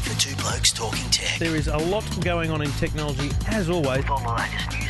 time for Two Blokes Talking Tech. There is a lot going on in technology, as always. All the latest news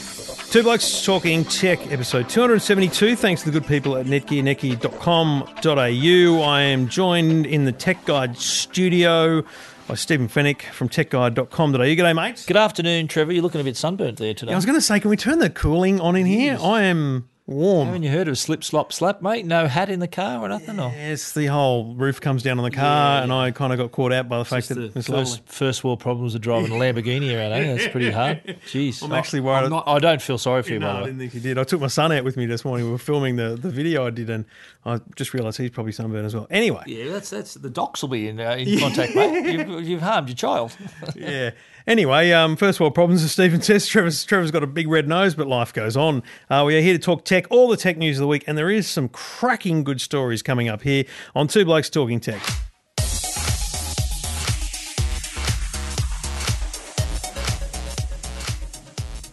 Two Blokes Talking Tech, episode 272. Thanks to the good people at netgearnetgear.com.au. I am joined in the Tech Guide studio by Stephen Fenech from techguide.com.au. G'day, mates. Good afternoon, Trevor. You're looking a bit sunburnt there today. I was going to say, can we turn the cooling on in here? I am warm. Haven't you heard of slip, slop, slap, mate? No hat in the car or nothing? Or? Yes, the whole roof comes down on the car, and I kind of got caught out by the fact Just that the it's first, first world problems of driving a Lamborghini around, eh? That's pretty hard. Jeez. I'm actually worried. I'm not- I don't feel sorry for you, no, by I the way. didn't think you did. I took my son out with me this morning. We were filming the, the video I did, and I just realised he's probably sunburned as well. Anyway, Yeah, that's that's the docs will be in uh, in contact, mate. You've, you've harmed your child. yeah. Anyway, um, first world problems, as Stephen says. Trevor's, Trevor's got a big red nose, but life goes on. Uh, we are here to talk tech, all the tech news of the week, and there is some cracking good stories coming up here on Two Blokes Talking Tech.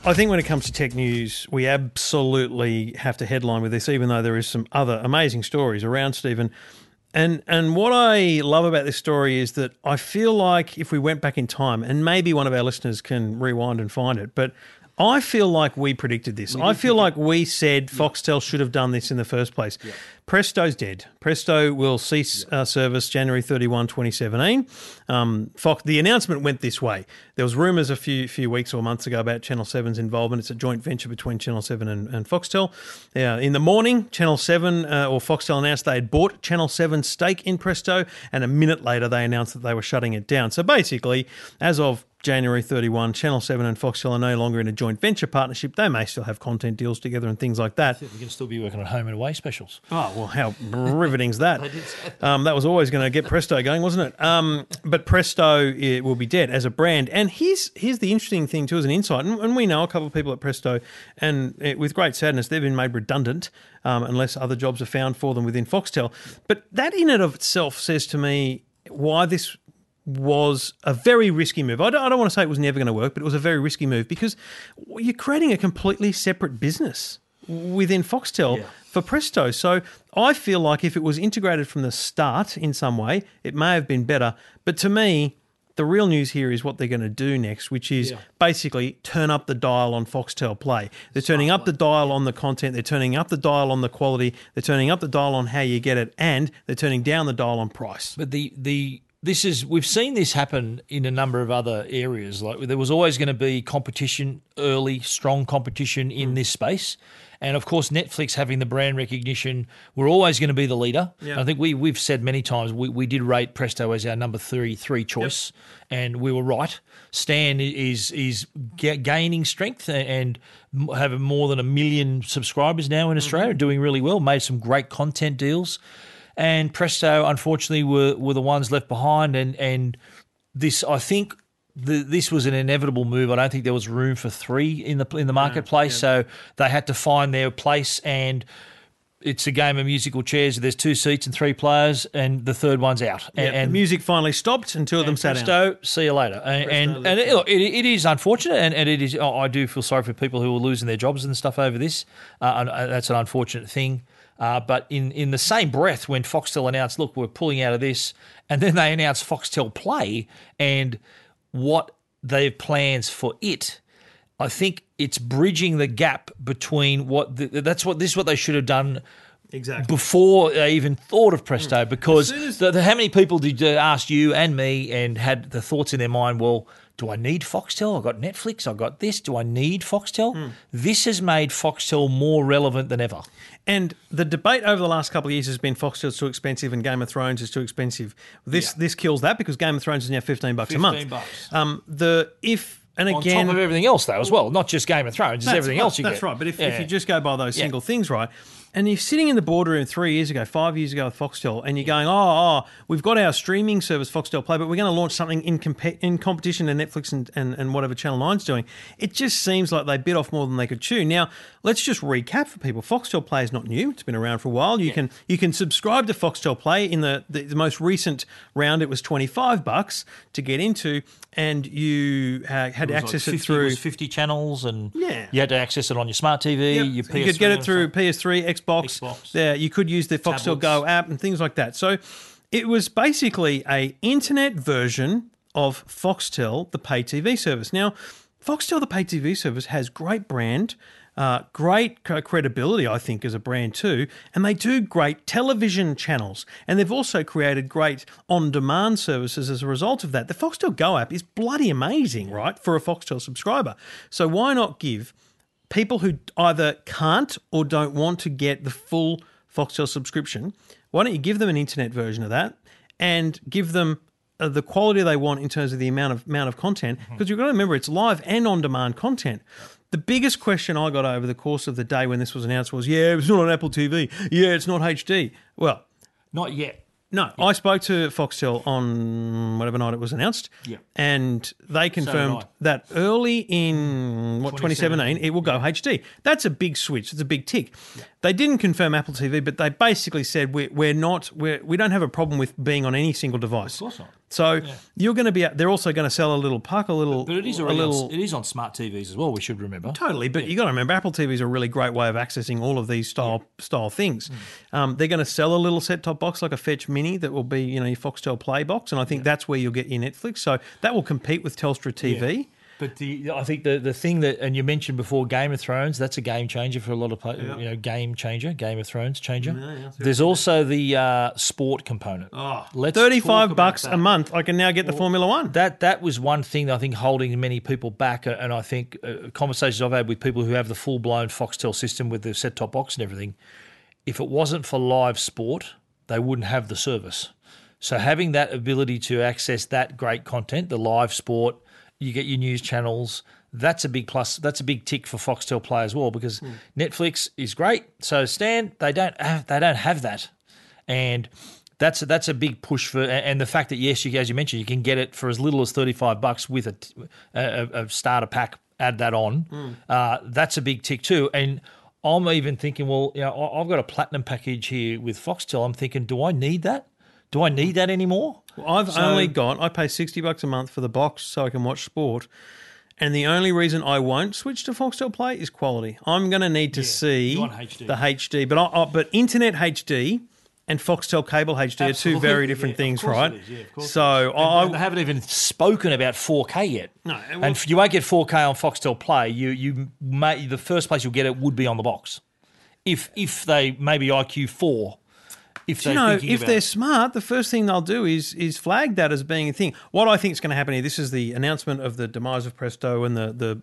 I think when it comes to tech news, we absolutely have to headline with this, even though there is some other amazing stories around, Stephen. And and what I love about this story is that I feel like if we went back in time, and maybe one of our listeners can rewind and find it, but I feel like we predicted this. I feel like we said Foxtel should have done this in the first place. Presto's dead. Presto will cease uh, service January 31, 2017. Um, Fox, the announcement went this way. There was rumours a few few weeks or months ago about Channel 7's involvement. It's a joint venture between Channel 7 and, and Foxtel. Yeah, in the morning, Channel 7 uh, or Foxtel announced they had bought Channel 7's stake in Presto, and a minute later they announced that they were shutting it down. So basically, as of January 31, Channel 7 and Foxtel are no longer in a joint venture partnership. They may still have content deals together and things like that. We can still be working on home and away specials. Oh, well, how riveting's that? Um, that was always going to get Presto going, wasn't it? Um, but Presto it will be dead as a brand. And here's here's the interesting thing, too, as an insight. And, and we know a couple of people at Presto, and it, with great sadness, they've been made redundant um, unless other jobs are found for them within Foxtel. But that in and of itself says to me why this was a very risky move. I don't, I don't want to say it was never going to work, but it was a very risky move because you're creating a completely separate business within Foxtel for Presto. So I feel like if it was integrated from the start in some way, it may have been better. But to me, the real news here is what they're going to do next, which is basically turn up the dial on Foxtel Play. They're turning up the dial on the content, they're turning up the dial on the quality, they're turning up the dial on how you get it, and they're turning down the dial on price. But the the this is we've seen this happen in a number of other areas. Like there was always going to be competition, early strong competition in hmm. this space, and of course Netflix having the brand recognition, we're always going to be the leader. I think we we've said many times we, we did rate Presto as our number three three choice, and we were right. Stan is is ga- gaining strength and have more than a million subscribers now in hmm. Australia, doing really well. Made some great content deals and Presto, unfortunately, were were the ones left behind. And and this, I think, the, this was an inevitable move. I don't think there was room for three in the in the marketplace, so they had to find their place. And it's a game of musical chairs. There's two seats and three players, and the third one's out. And, the music finally stopped, and two of them sat down. Presto, see you later. And and, and it, look, it, it is unfortunate, and, and it is. oh, I do feel sorry for people who are losing their jobs and stuff over this. Uh, and, uh, that's an unfortunate thing. Uh, but in, in the same breath, when Foxtel announced, "Look, we're pulling out of this," and then they announced Foxtel Play and what have plans for it, I think it's bridging the gap between what the, that's what this is what they should have done Exactly. before they even thought of Presto. Because soon as- the, the, how many people did uh, ask you and me and had the thoughts in their mind? Well, do I need Foxtel? I got Netflix. I got this. Do I need Foxtel? This has made Foxtel more relevant than ever. And the debate over the last couple of years has been Fox Foxtel's too expensive and Game of Thrones is too expensive. This this kills that because Game of Thrones is now fifteen bucks a month. 15 bucks. Um, the if and On again, top of everything else, though, as well. Not just Game of Thrones, it's everything right, else you that's get. That's right. But if, Yeah. if you just go by those Yeah. single things, right, and you're sitting in the boardroom three years ago, five years ago with Foxtel, and you're going, oh, oh, we've got our streaming service, Foxtel Play, but we're going to launch something in comp- in competition to Netflix and, and, and whatever Channel 9's doing. It just seems like they bit off more than they could chew. Now, let's just recap for people. Foxtel Play is not new; it's been around for a while. You can you can subscribe to Foxtel Play. In the, the the most recent round, it was twenty five bucks to get into, and you uh, had It was like access 50, it through. was 50 channels and Yeah. you had to access it on your smart TV, Yep. your you PS3 could get it through. PS3, Xbox. Xbox. Yeah, you could use the Foxtel Tablets. Go app and things like that. So it was basically a internet version of Foxtel, the pay TV service. Now, Foxtel, the pay TV service, has great brand. Uh, great credibility, I think, as a brand too, and they do great television channels, and they've also created great on-demand services as a result of that. The Foxtel Go app is bloody amazing, right, for a Foxtel subscriber. So why not give people who either can't or don't want to get the full Foxtel subscription, why don't you give them an internet version of that and give them uh, the quality they want in terms of the amount of amount of content? Because you've got to remember it's live and on demand content. The biggest question I got over the course of the day when this was announced was, "Yeah, it's not on Apple TV. Yeah, it's not HD." Well, Not yet. No, I spoke to Foxtel on whatever night it was announced, Yeah. and they confirmed I. that early in what 2017 it will go HD. That's a big switch. It's a big tick. They didn't confirm Apple TV, but they basically said we're, we're not we're, we don't have a problem with being on any single device. Of course not. So you're going to be. They're also going to sell a little puck, a little, But it is a little. on, it is on smart TVs as well, we should remember. Totally, but you got to remember, Apple TV is a really great way of accessing all of these style style things. Um, they're going to sell a little set top box like a Fetch Mini that will be, you know, your Foxtel Play box, and I think that's where you'll get your Netflix. So that will compete with Telstra TV. But the I think the the thing that and you mentioned before Game of Thrones that's a game changer for a lot of pla you know game changer Game of Thrones changer. There's also the uh, sport component. Oh, Let's Thirty-five bucks that. a month. I can now get the Formula One. That that was one thing that I think holding many people back, uh, and I think uh, conversations I've had with people who have the full blown Foxtel system with the set top box and everything. If it wasn't for live sport, they wouldn't have the service. So having that ability to access that great content, the live sport, you get your news channels. That's a big plus. That's a big tick for Foxtel Play as well because hmm. Netflix is great. So Stan, they don't have they don't have that, and that's that's a big push for. And the fact that yes, you as you mentioned, you can get it for as little as thirty five bucks with a, a, a starter pack. Add that on. Hmm. Uh, that's a big tick too. And I'm even thinking, well, you know, I've got a platinum package here with Foxtel. I'm thinking, do I need that? Do I need hmm. that anymore? I've only got. I pay sixty bucks a month for the box so I can watch sport. And the only reason I won't switch to Foxtel Play is quality. I'm going to need to see HD. the HD, but I, I, but Internet HD and Foxtel Cable HD are two Absolutely, very yeah, different of things, right? is, yeah, of course so I, they haven't even spoken about 4K yet. No, and you won't get 4K on Foxtel Play. You you may the first place you'll get it would be on the box. If if they maybe IQ four. If you know, if they're smart, the first thing they'll do is is flag that as being a thing. What I think is going to happen here, this is the announcement of the demise of Presto and the the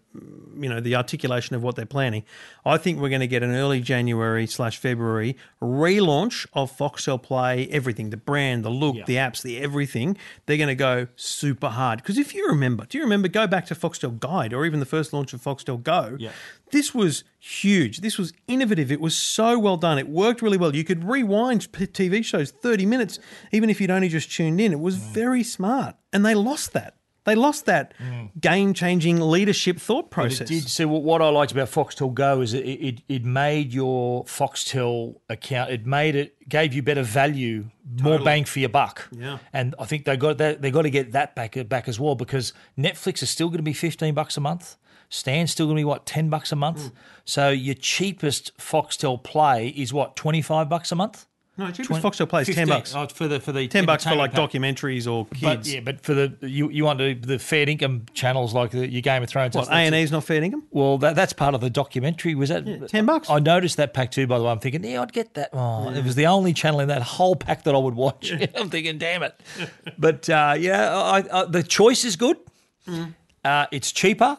you know the articulation of what they're planning. I think we're going to get an early January slash February relaunch of Foxtel Play, everything, the brand, the look, the apps, the everything. They're going to go super hard because if you remember, do you remember? Go back to Foxtel Guide or even the first launch of Foxtel Go. Yeah. This was huge. This was innovative. It was so well done. It worked really well. You could rewind TV shows 30 minutes, even if you'd only just tuned in. It was mm. very smart. And they lost that. They lost that mm. game changing leadership thought process. did. So what- what I liked about Foxtel Go is it, it it made your Foxtel account. It made it gave you better value, more bang for your buck. Yeah. And I think they got that. They got to get that back back as well because Netflix is still going to be fifteen bucks a month. Stan's still going to be what ten bucks a month. So your cheapest Foxtel Play is what twenty five bucks a month. no, cheapest Foxtel Play is 10 bucks. oh, for the for the 10 bucks for like pack. documentaries or But kids. yeah, but for the you you want to, the fair income channels like the, your Game of Thrones. what, that's- that's- A&E's not fair income? well, that, that's part of the documentary. Was that 10 bucks. I noticed that pack too. By the way, I'm thinking, yeah, I'd get that. Oh, it was the only channel in that whole pack that I would watch. I'm thinking, damn it. But uh, yeah, I, I, the choice is good. Uh, it's cheaper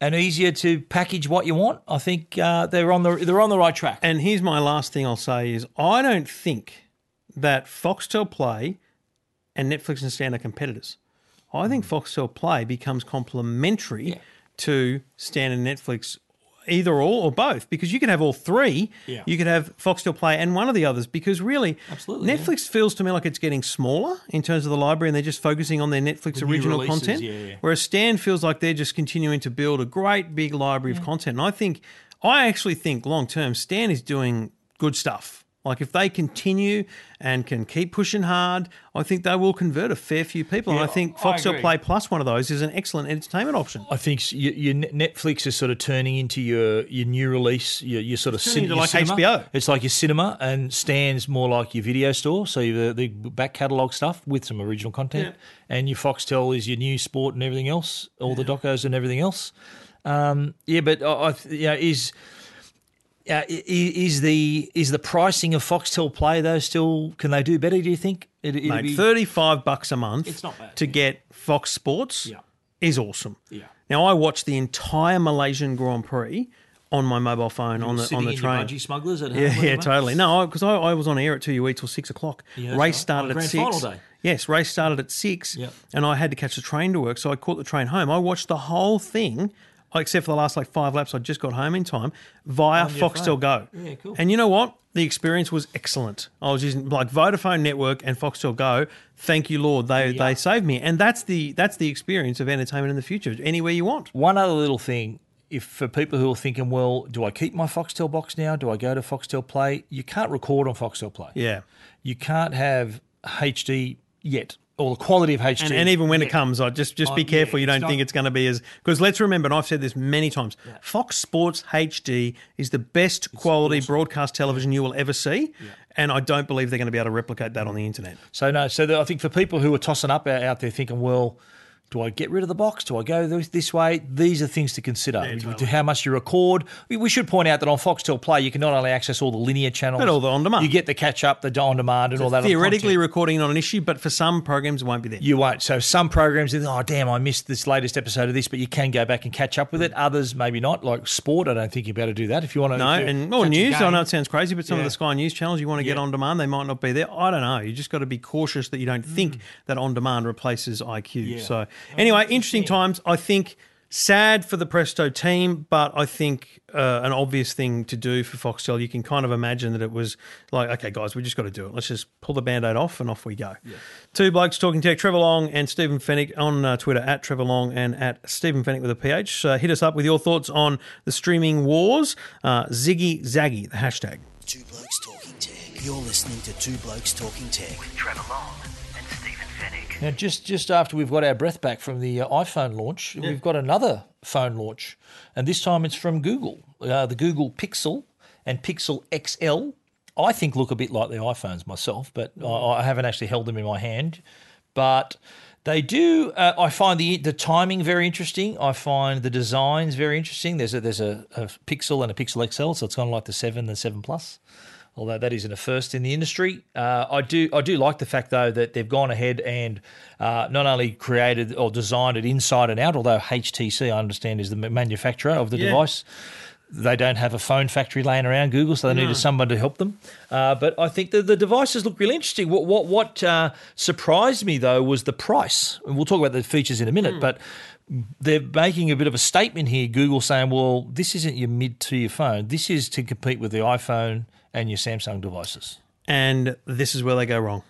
and easier to package what you want. I think uh, they're on the they're on the right track. And here's my last thing I'll say is I don't think that Foxtel Play and Netflix and Stan are competitors. I think Foxtel Play becomes complementary to Stan and Netflix either or or both because you can have all three. Yeah. You could have Foxtel Play and one of the others because really, Absolutely, yeah. Netflix feels to me like it's getting smaller in terms of the library and they're just focusing on their Netflix The original releases, content. yeah, yeah. Whereas Stan feels like they're just continuing to build a great big library of content. And I think, I actually think long term, Stan is doing good stuff. Like if they continue and can keep pushing hard, I think they will convert a fair few people. and I think I Foxtel. Play Plus, one of those, is an excellent entertainment option. I think your, your Netflix is sort of turning into your, your new release, your, your sort of turning into your like cinema. HBO. It's like your cinema, and stands more like your video store. So the, the back catalogue stuff with some original content, and your Foxtel is your new sport and everything else, all the docos and everything else. Um, yeah, but I, I th- yeah, is. Uh, i- i- is the is the pricing of Foxtel Play though still can they do better? Do you think? It, it'd Mate, be- 35 bucks a month It's not bad, to get Fox Sports Yeah. is awesome. Yeah. Now, I watched the entire Malaysian Grand Prix on my mobile phone on the, on the in your train. budgie smugglers at home. Yeah, yeah, totally. No, because I, I was on air at 2UE till 6 o'clock. Yeah, race that's right. started On at grand 6. final day. Yes, race started at 6. Yep. And I had to catch the train to work, so I caught the train home. I watched the whole thing, except for the last like five laps. I just got home in time via your Foxtel phone. Go. Yeah, cool. And you know what? The experience was excellent. I was using like Vodafone Network and Foxtel Go. Thank you, Lord. They Yeah. they saved me, and that's the that's the experience of entertainment in the future. Anywhere you want. One other little thing, if for people who are thinking, well, do I keep my Foxtel box now? Do I go to Foxtel Play? You can't record on Foxtel Play. Yeah. You can't have HD yet, or the quality of HD. And, and even when it comes, I just just Oh, be yeah, careful. you don't not- think it's going to be as because let's remember, and I've said this many times. Fox Sports HD is the best quality broadcast television you will ever see, and I don't believe they're going to be able to replicate that on the internet. So no, so the, I think for people who are tossing up out, out there thinking, well, do I get rid of the box? Do I go this, way? These are things to consider. How much you record. We, should point out that on Foxtel Play, you can not only access all the linear channels, But all the on-demand. You get the catch up, the on demand, and all that. Theoretically, recording not an issue, but for some programs, it won't be there. You won't. So some programs, oh damn, I missed this latest episode of this, but you can go back and catch up with it. Others maybe not. Like sport, I don't think you're about to do that. If you want to, no, and a news. I know it sounds crazy, but some of the Sky News channels you want to get on demand, they might not be there. I don't know. You just got to be cautious that you don't think Mm. that on demand replaces IQ. So anyway, interesting times. I think sad for the Presto team, but I think uh, an obvious thing to do for Foxtel. You can kind of imagine that it was like, okay, guys, we just got to do it. Let's just pull the band-aid off and off we go. Two blokes talking tech, Trevor Long and Stephen Fenech on uh, Twitter at Trevor Long and at Stephen Fenech with a PH. Uh, hit us up with your thoughts on the streaming wars. Uh, Ziggy Zaggy, the hashtag. Two Blokes Talking Tech. You're listening to Two Blokes Talking Tech. with Trevor Long and Stephen Fenech. Now, just just after we've got our breath back from the uh, iPhone launch, we've got another phone launch, and this time it's from Google. Uh, the Google Pixel and Pixel XL. I think look a bit like the iPhones myself, but I, I haven't actually held them in my hand. But they do. Uh, I find the the timing very interesting. I find the designs very interesting. There's a there's a, a Pixel and a Pixel XL, so it's kind of like the seven and the seven plus although that isn't a first in the industry. Uh, I do I do like the fact though that they've gone ahead and uh, not only created or designed it inside and out, although HTC I understand is the manufacturer of the Yeah. device. They don't have a phone factory laying around Google, so they needed someone to help them. Uh, but I think that the devices look really interesting. What what what uh, surprised me though was the price. And we'll talk about the features in a minute, but they're making a bit of a statement here. Google saying, "Well, this isn't your mid-tier phone. This is to compete with the iPhone and your Samsung devices." And this is where they go wrong.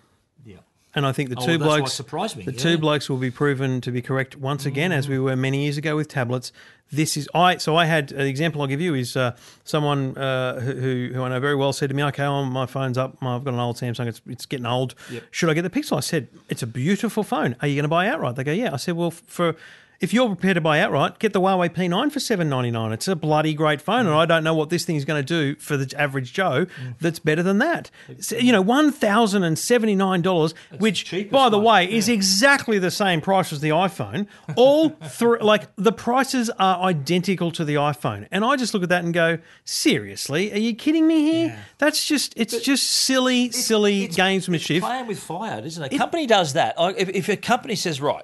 Yeah. And I think the Oh, two it blokes surprised me, The yeah. Mm. two blokes will be proven to be correct once again, as we were many years ago with tablets. This is I. So I had an example I'll give you is uh, someone uh, who who I know very well said to me, "Okay, well, my phone's up. I've got an old Samsung. It's it's getting old. Should I get the Pixel?" I said, "It's a beautiful phone. Are you going to buy outright?" They go, "Yeah." I said, "Well, for." If you're prepared to buy outright, get the Huawei P9 for seven ninety nine. It's a bloody great phone, and I don't know what this thing is going to do for the average Joe. Mm. That's better than that. So, you know, one thousand and seventy nine dollars, which, by the one, way, is exactly the same price as the iPhone. All three, like the prices are identical to the iPhone, and I just look at that and go, seriously, are you kidding me here? That's just it's just silly, silly gamesmanship. It's playing with fire, isn't it? A company does that. If, if a company says, right,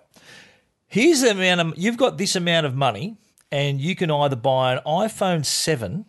here's the amount of, you've got this amount of money, and you can either buy an iPhone 7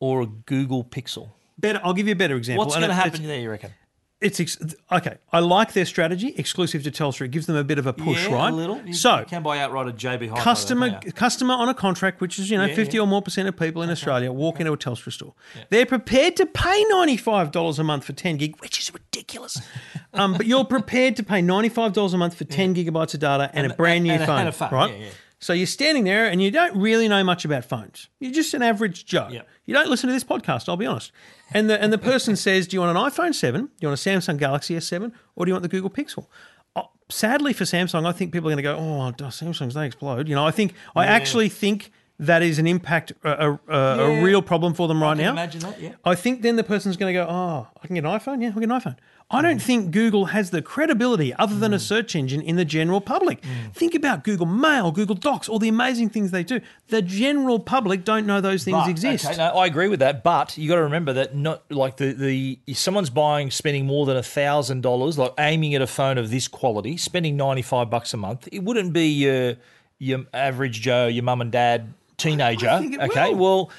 or a Google Pixel. Better, I'll give you a better example. What's going to happen there, you reckon? It's ex- okay. I like their strategy, exclusive to Telstra. It gives them a bit of a push, Yeah, right? A little. You So can buy outright a JB Hi-Fi. customer though, can't you? customer on a contract, which is you know Yeah, fifty yeah. or more percent of people in Australia walk into a Telstra store. They're prepared to pay ninety five dollars a month for ten gig, which is ridiculous. um, but you're prepared to pay ninety five dollars a month for ten gigabytes of data and, a brand new and a- phone, and a phone, right? So you're standing there and you don't really know much about phones. You're just an average Joe. Yep. You don't listen to this podcast, I'll be honest. And the and the person says, "Do you want an iPhone 7? Do you want a Samsung Galaxy S7 or do you want the Google Pixel?" Oh, sadly for Samsung, I think people are going to go, "Oh, Samsung's they explode." You know, I think I actually think that is an impact a, a, a, Yeah. real problem for them right now. imagine that, yeah. I think then the person's going to go, "Oh, I can get an iPhone. Yeah, I'll get an iPhone." I don't think Google has the credibility other than Mm. a search engine in the general public. Think about Google Mail, Google Docs, all the amazing things they do. The general public don't know those things But, exist. Okay, no, I agree with that, but you got to remember that not like the the if someone's buying spending more than thousand dollars, like aiming at a phone of this quality, spending ninety five bucks a month, it wouldn't be your your average Joe, your mum and dad teenager. okay, will. well.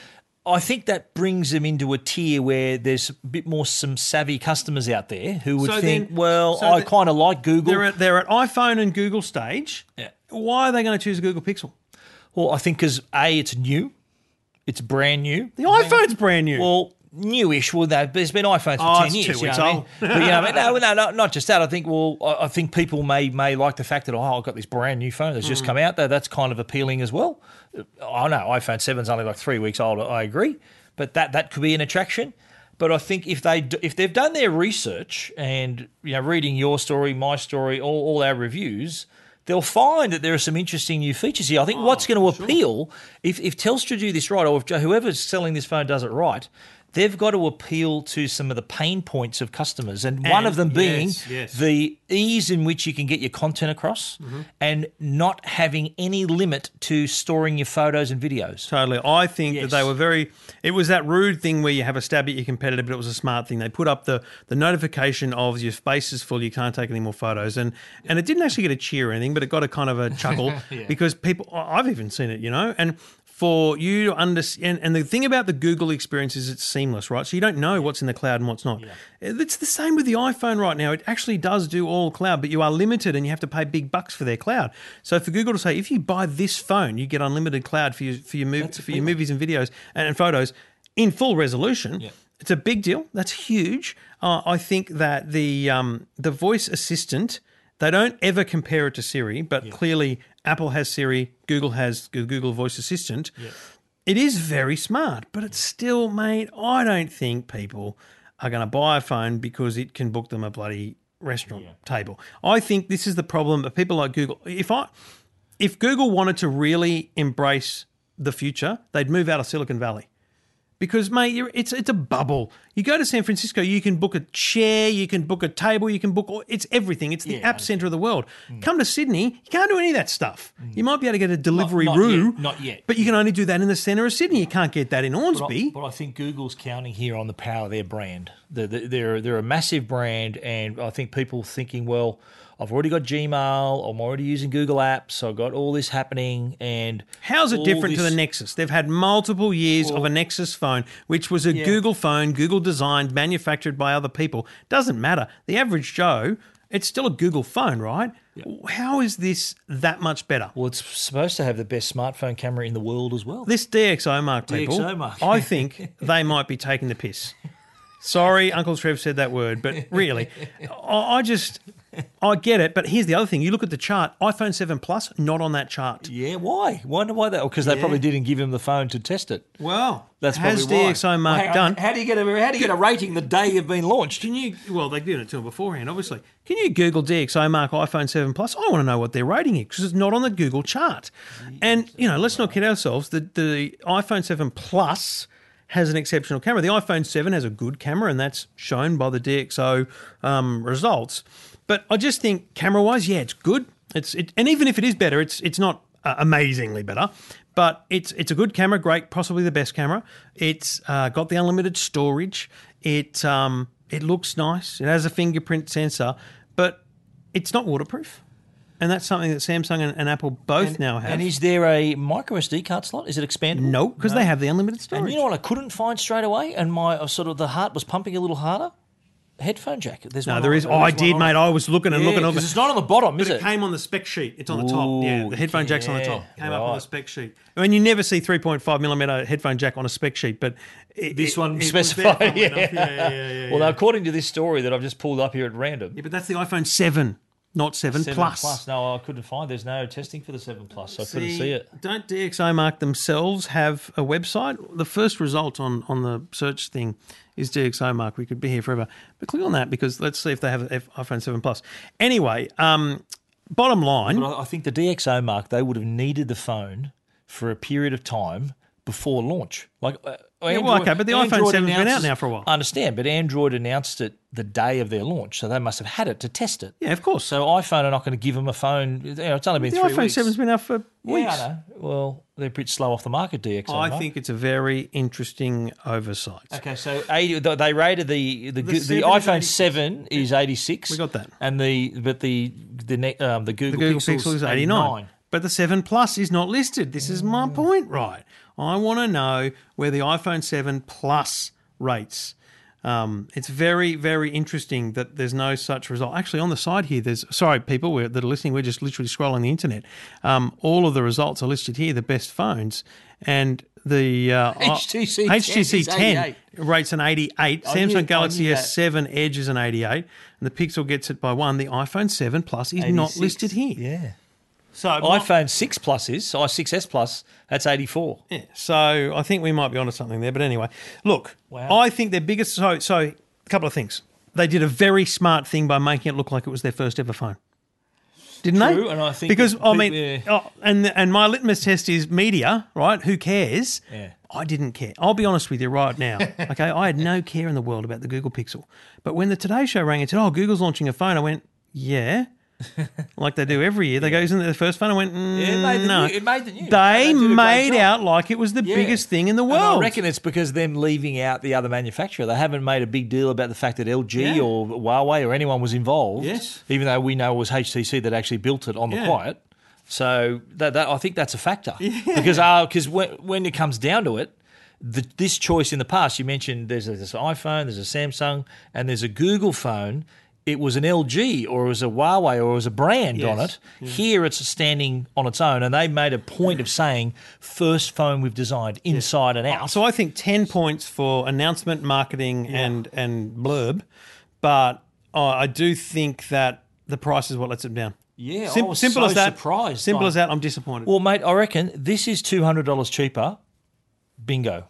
I think that brings them into a tier where there's a bit more some savvy customers out there who would So think, then- well, so I kind of like Google. They're at, they're at iPhone and Google stage. Yeah. Why are they going to choose a Google Pixel? well, I think because a it's new, it's brand new. The iPhone's brand new. Well, newish. Well, that there's been iPhones for Oh, ten it's years. two you know weeks I mean? old. but you know, I mean, no, no, no, not just that. I think. Well, I, I think people may may like the fact that oh, I've got this brand new phone that's Mm. just come out. There, that's kind of appealing as well. I know iPhone 7's only like three weeks old. I agree, but that that could be an attraction. But I think if they if they've done their research and you know reading your story, my story, all, all our reviews, they'll find that there are some interesting new features here. I think what's going to appeal if if Telstra do this right, or if whoever's selling this phone does it right. They've got to appeal to some of the pain points of customers, and, one of them being yes, yes. the ease in which you can get your content across, Mm-hmm. and not having any limit to storing your photos and videos. Totally. I think that they were very. It was that rude thing where you have a stab at your competitor, but it was a smart thing. They put up the the notification of your space is full, you can't take any more photos, and and it didn't actually get a cheer or anything, but it got a kind of a chuckle because people. I've even seen it, you know, and. For you to understand, and the thing about the Google experience is it's seamless, right? So you don't know what's in the cloud and what's not. It's the same with the iPhone right now. It actually does do all cloud, but you are limited and you have to pay big bucks for their cloud. So for Google to say, if you buy this phone, you get unlimited cloud for your for your mov- for your movies and videos and, and photos in full resolution. It's a big deal. That's huge. Uh, I think that the um, the voice assistant they don't ever compare it to Siri, but clearly Apple has Siri, Google has Go- Google Voice Assistant. It is very smart, but it's still, mate. I don't think people are going to buy a phone because it can book them a bloody restaurant table. I think this is the problem of people like Google. If I, if Google wanted to really embrace the future, they'd move out of Silicon Valley. Because mate, you're, it's it's a bubble. You go to San Francisco, you can book a chair, you can book a table, you can book. all- It's everything. It's the Yeah, app center of the world. Mm. Come to Sydney, you can't do any of that stuff. Mm. You might be able to get a delivery not roo, yet, not yet. but you can only do that in the center of Sydney. You can't get that in But I, but I think Google's counting here on the power of their brand. They're, they're, they're a massive brand, and I think people thinking, well, I've already got Gmail, I'm already using Google Apps, I've got all this happening, and How's it different to the Nexus? They've had multiple years of a Nexus phone, which was a Yeah. Google phone, Google designed, manufactured by other people. Doesn't matter. The average Joe, it's still a Google phone, right? How is this that much better? Well, it's supposed to have the best smartphone camera in the world as well. This DxO mark people, DxO mark. I think they might be taking the piss. Sorry, Uncle Trev said that word, but really, I just, I get it. But here's the other thing: you look at the chart, iPhone Seven Plus, not on that chart. yeah, why? Wonder why that? Because they probably didn't give him the phone to test it. Well, That's has probably why. DxO mark on, done? How do you get a how do you get a rating the day you've been launched? Can you? Well, they did it to him beforehand, obviously. Can you Google DxO Mark iPhone 7 Plus? I want to know what their rating is because it's not on the Google chart. And you know, let's not kid ourselves. The the iPhone 7 Plus has an exceptional camera. The iPhone 7 has a good camera, and that's shown by the DxO um, results. But I just think camera-wise, yeah, it's good. It's it, and even if it is better, it's it's not uh, amazingly better. But it's it's a good camera, great, possibly the best camera. It's uh, got the unlimited storage. It um, it looks nice. It has a fingerprint sensor, but it's not waterproof. And that's something that Samsung and, and Apple both now have. And is there a micro SD card slot? Is it expandable? no, because they have the unlimited storage. And you know what I couldn't find straight away, and my uh, sort of the heart was pumping a little harder. Headphone jack. There's No, one there on- is. Oh, there I one did, on mate. I was looking and Yeah, looking. 'cause it's not on the bottom, But is it it? came on the spec sheet. It's on the top. Yeah, the headphone jack's on the top. Came up on the spec sheet. I mean, you never see 3.5 millimeter headphone jack on a spec sheet, but it, This it- one it was specified. funnily Yeah. enough. yeah, yeah, yeah, yeah. Well, according to this story that I've just pulled up here at random, yeah, but that's the iPhone 7, not 7, 7 plus. plus. No, I couldn't find. There's no testing for the seven plus, so I couldn't see it. Don't DxO Mark themselves have a website? The first result on, on the search thing is DxO Mark. We could be here forever. But click on that because let's see if they have F- iPhone 7 Plus. Anyway, um, bottom line. But I think the DxO mark they would have needed the phone for a period of time before launch. Like, uh, well, okay, but the iPhone 7's been out now for a while. I understand, but Android announced it the day of their launch, so they must have had it to test it. yeah, of course. So iPhone are not going to give them a phone. You know, it's only been the three iPhone weeks. 7's been out for weeks. Yeah. Well, they're bit slow off the market. DxO. I mark. think it's a very interesting oversight. Okay, so 80, th- they rated the the, the, 7 is iPhone seven is eighty six. We got that. and the but the the um, the Google, The Google Pixel is 89. But the 7 Plus is not listed. This is my point, right? I want to know where the iPhone 7 Plus rates. Um, it's very, very interesting that there's no such result. Actually, on the side here, there's sorry, people we're, that are listening, we're just literally scrolling the internet. Um, all of the results are listed here, the best phones, and the uh, HTC 10 HTC is 10 rates an 88. I Samsung Galaxy knew. S7 Edge is an 88, and the Pixel gets it by one. The iPhone 7 Plus is not listed here. Yeah. So iPhone six plus is i six S plus. That's eighty four. Yeah, so I think we might be onto something there. But anyway, look, Wow. I think their biggest. So, so a couple of things. They did a very smart thing by making it look like it was their first ever phone. Didn't True, they? and I think because I mean, yeah. oh, and and my litmus test is media, right? Who cares? Yeah. I didn't care. I'll be honest with you right now. Okay, I had no care in the world about the Google Pixel, but when the Today Show rang and said, "Oh, Google's launching a phone," I went, "Yeah." Like they do every year. They go, isn't it the first phone? I went, mm, Yeah, it made the no. new- it made the news. They, They did a great made job. out like it was the Yeah. biggest thing in the And world. I reckon it's because them leaving out the other manufacturer. They haven't made a big deal about the fact that LG Yeah. or Huawei or anyone was involved. Yes. Even though we know it was HTC that actually built it on the Yeah. quiet. So that, that I think that's a factor. Because because when, when it comes down to it, the, this choice in the past, you mentioned there's a, there's iPhone, there's a Samsung, and there's a Google phone. It was an LG or it was a Huawei or it was a brand on Yes. it. Here it's standing on its own, and they made a point of saying first phone we've designed inside and out. So I think ten points for announcement, marketing, and and blurb, but uh, I do think that the price is what lets them down. Yeah, Sim- simple so as that. surprised Simple as that. I'm disappointed. Well, mate, I reckon this is two hundred dollars cheaper. Bingo.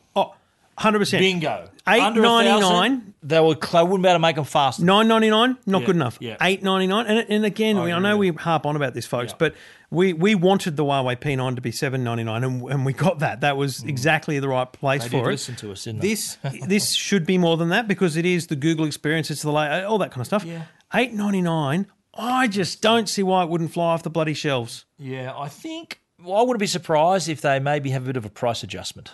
Oh, 100 percent. Bingo. Eight Under ninety nine. They were. They wouldn't be able to make them fast. Nine ninety nine, not Yeah, good enough. yeah. Eight ninety nine, and and again, we, I know we harp on about this, folks, but we we wanted the Huawei P9 to be seven ninety nine, and, and we got that. That was exactly the right place Mm. They for did it. listen to us, didn't they? This this should be more than that because it is the Google experience. It's the la- all that kind of stuff. Yeah. Eight ninety nine. I just don't see why it wouldn't fly off the bloody shelves. Yeah, I think. Well, I wouldn't be surprised if they maybe have a bit of a price adjustment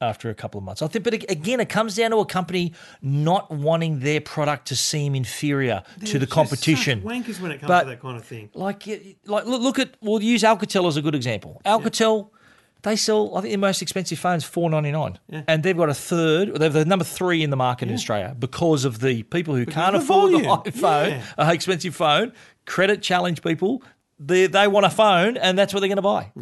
after a couple of months. I think, but again, it comes down to a company not wanting their product to seem inferior to the competition. wankers when it comes But- to that kind of thing. Like, like look, at. We'll use Alcatel as a good example. Alcatel, they sell. I think the most expensive phone's four ninety nine, and they've got a third. They're the number three in the market in Australia because of the people who can't the afford the iPhone, Yeah. an expensive phone. Credit challenge people. They they want a phone, and that's what they're going to buy.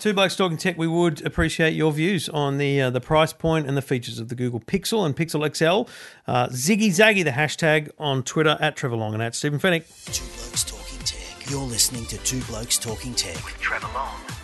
Two blokes talking tech. We would appreciate your views on the uh, the price point and the features of the Google Pixel and Pixel XL. Uh, Ziggy Zaggy, the hashtag on Twitter at Trevor Long and at Stephen Fenech. Two Blokes Talking Tech. You're listening to Two Blokes Talking Tech. with Trevor Long and Stephen Fenech.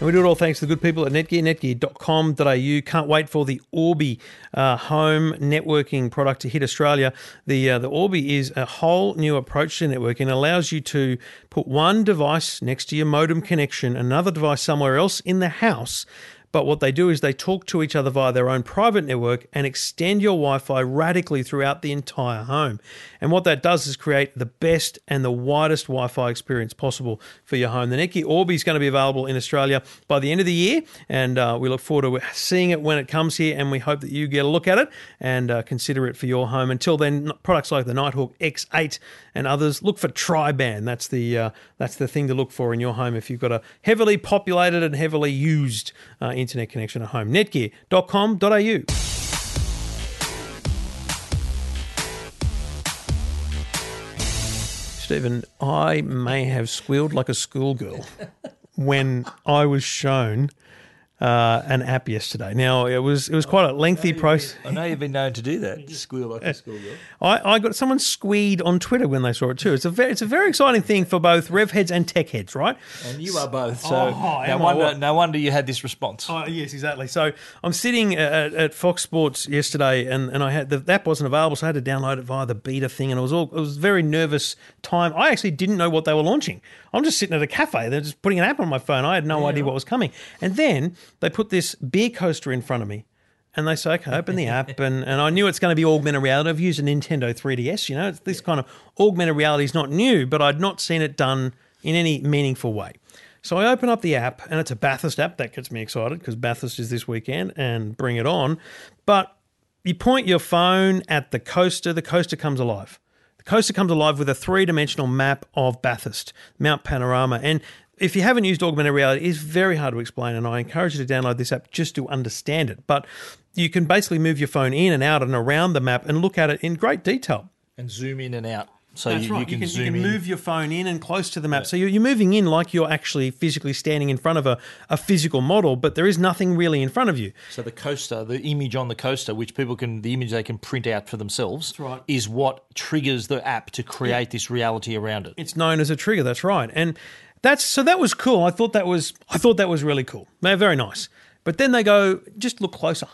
And we do it all thanks to the good people at Netgear, netgear.com.au. Can't wait for the Orbi uh, home networking product to hit Australia. The, uh, the Orbi is a whole new approach to networking. It allows you to put one device next to your modem connection, another device somewhere else in the house. But what they do is they talk to each other via their own private network and extend your Wi Fi radically throughout the entire home. And what that does is create the best and the widest Wi Fi experience possible for your home. The Netgear Orbi is going to be available in Australia by the end of the year, and uh, we look forward to seeing it when it comes here. And we hope that you get a look at it and uh, consider it for your home. Until then, products like the Nighthawk X8 and others, look for Tri-Band. That's the uh, that's the thing to look for in your home if you've got a heavily populated and heavily used uh, internet connection at home. Netgear.com.au. Stephen, I may have squealed like a schoolgirl when I was shown uh, an app yesterday. Now it was it was quite a lengthy process. I know you've been known to do that. Squeal like a schoolgirl. I, I got someone squeed on Twitter when they saw it too. It's a very it's a very exciting thing for both rev heads and tech heads, right? And you are both. So Oh, no, wonder, no wonder you had this response. Oh, yes, exactly. So I'm sitting at, at Fox Sports yesterday, and, and I had the, app wasn't available, so I had to download it via the beta thing, and it was all it was very nervous time. I actually didn't know what they were launching. I'm just sitting at a cafe, they're just putting an app on my phone. I had no idea what was coming, and then they put this beer coaster in front of me. And they say, okay, open the app. And, and I knew it's going to be augmented reality. I've used a Nintendo 3DS, you know, it's this kind of augmented reality is not new, but I'd not seen it done in any meaningful way. So I open up the app, and it's a Bathurst app. That gets me excited because Bathurst is this weekend and bring it on. But you point your phone at the coaster, the coaster comes alive. The coaster comes alive with a three dimensional map of Bathurst, Mount Panorama. And if you haven't used augmented reality, it's very hard to explain. And I encourage you to download this app just to understand it. But you can basically move your phone in and out and around the map and look at it in great detail. And zoom in and out. So That's you, right. you can you can, you can move your phone in and close to the map. So you're, you're moving in like you're actually physically standing in front of a, a physical model, but there is nothing really in front of you. So the coaster, the image on the coaster, which people can, the image they can print out for themselves, right. is what triggers the app to create this reality around it. It's known as a trigger. That's right. And that's so that was cool. I thought that was I thought that was really cool. They're very nice. But then they go, just look closer.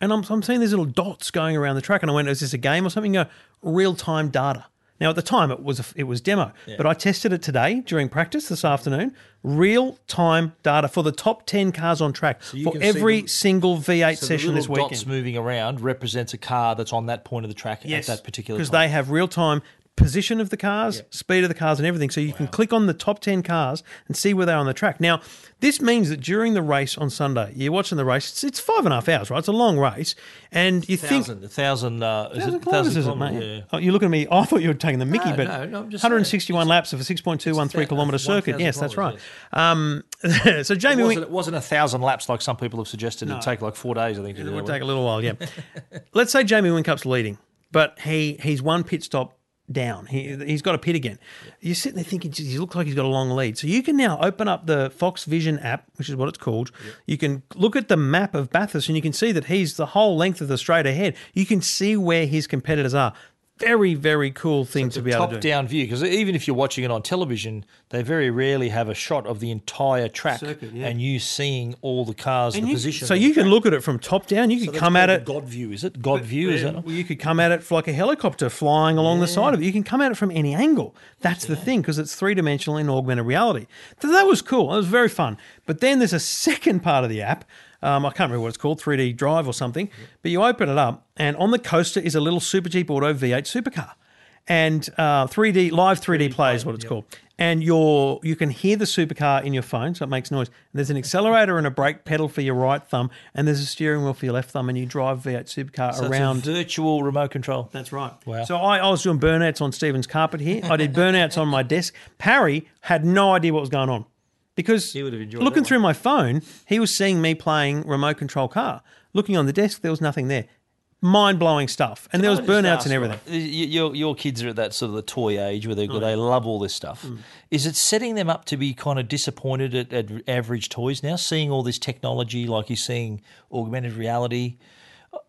And I'm, I'm seeing these little dots going around the track. And I went, is this a game or something? Go, real time data. Now at the time it was a, it was demo, but I tested it today during practice this afternoon. Real time data for the top ten cars on track you for every the- single V8 So session this weekend. dots moving around represents a car that's on that point of the track Yes, at that particular because they have real time position of the cars, speed of the cars, and everything. So you can click on the top ten cars and see where they are on the track. Now, this means that during the race on Sunday, you're watching the race. It's, it's five and a half hours, right? It's a long race, and you think. thousand, a thousand, uh, is Thousand it kilometres, is it, mate? Yeah. Oh, you're looking at me. I thought you were taking the Mickey, No, but no, no, just 161 laps of a 6.213 kilometre circuit. Yes, that's right. Um, so Jamie, It wasn't, it wasn't a thousand laps like some people have suggested. It'd take like four days, I think. It would take a little while, yeah. Let's say Jamie Whincup's leading, but he he's one pit stop down. He he's got a pit again. You're sitting there thinking, "Geez, he looks like he's got a long lead. So you can now open up the Fox Vision app, which is what it's called. You can look at the map of Bathurst, and you can see that he's the whole length of the straight ahead. You can see where his competitors are. Very very cool thing to be able to do. top down view because even if you're watching it on television, they very rarely have a shot of the entire track Circuit, yeah. and you seeing all the cars, And the you- position. so you can track. look at it from top down. You So could come at it. God view, is it? God view, is it? Well, you could come at it like a helicopter flying along the side of it. You can come at it from any angle. That's the thing because it's three dimensional in augmented reality. So that was cool. It was very fun. But then there's a second part of the app. Um, I can't remember what it's called, 3D Drive or something. But you open it up, and on the coaster is a little Supercheap Auto V8 supercar, and uh, 3D live 3D, play is what it's called. And you're, you can hear the supercar in your phone, so it makes noise. And there's an accelerator and a brake pedal for your right thumb, and there's a steering wheel for your left thumb, and you drive V8 supercar So it's a around. virtual remote control. That's right. Wow. So I, I was doing burnouts on Stephen's carpet here. I did burnouts on my desk. Parry had no idea what was going on because He would have enjoyed looking through my phone, he was seeing me playing remote control car. Looking on the desk, there was nothing there. Mind blowing stuff, and there was Can I just burnouts ask, and everything. right, Your, your kids are at that sort of the toy age where they they love all this stuff. Mm. Is it setting them up to be kind of disappointed at, at average toys now, seeing all this technology, like you're seeing augmented reality?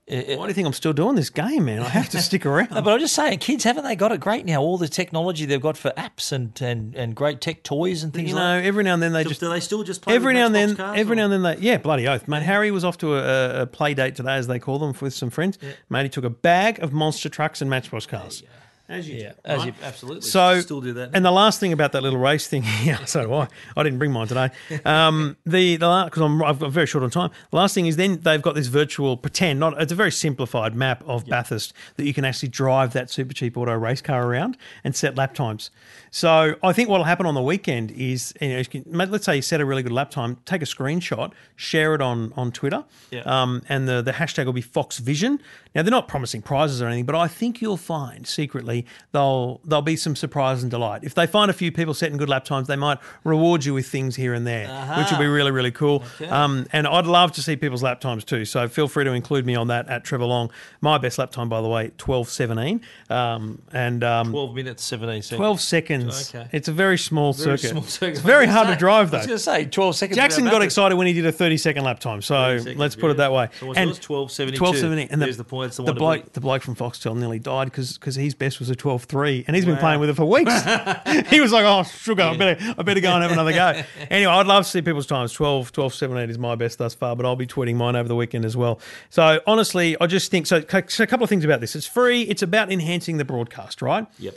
Why do you think I'm still doing this game, man? I have to stick around. No, but I'm just saying, kids haven't they got it great now? All the technology they've got for apps and, and, and great tech toys and things you like know, every now and then they Do, just do they still just play every with now and then, cars, every or- now and then, they yeah, bloody oath, mate. Harry was off to a, a play date today, as they call them, with some friends. Mate, he took a bag of monster trucks and Matchbox cars. As you Yeah, do, as right? you absolutely So still do that. And the last thing about that little race thing, yeah, so do I. I didn't bring mine today. Um, the the because I'm I've got very short on time. The last thing is then they've got this virtual pretend. Not it's a very simplified map of Bathurst that you can actually drive that Supercheap Auto race car around and set lap times. So I think what will happen on the weekend is, you know, can- let's say you set a really good lap time, take a screenshot, share it on on Twitter, Yeah. um, and the the hashtag will be Fox Vision. Now they're not promising prizes or anything, but I think you'll find secretly they'll there'll be some surprise and delight. If they find a few people setting good lap times, they might reward you with things here and there, which will be really really cool. Um, and I'd love to see people's lap times too. So feel free to include me on that at Trevor Long. My best lap time, by the way, twelve seventeen, um, and um, 12 minutes, 17 seconds. 12 seconds. Okay. It's a very small Very circuit. small circuit. It's very hard gonna drive though. I was going to say 12 seconds. Jackson got excited when he did a 30 second lap time. So seconds, let's put yeah. it that way. So and yours? 12.72. 12.70. And the, There's the point, it's the the bloke, beat. the bloke from Foxtel nearly died because because his best was a 12.3 and he's been playing with it for weeks. he was like, oh, sugar, I better, I better go and have another go. Anyway, I'd love to see people's times. 12, 12, 17 is my best thus far, but I'll be tweeting mine over the weekend as well. So honestly, I just think so. so a couple of things about this. It's free. It's about enhancing the broadcast, right? Yep.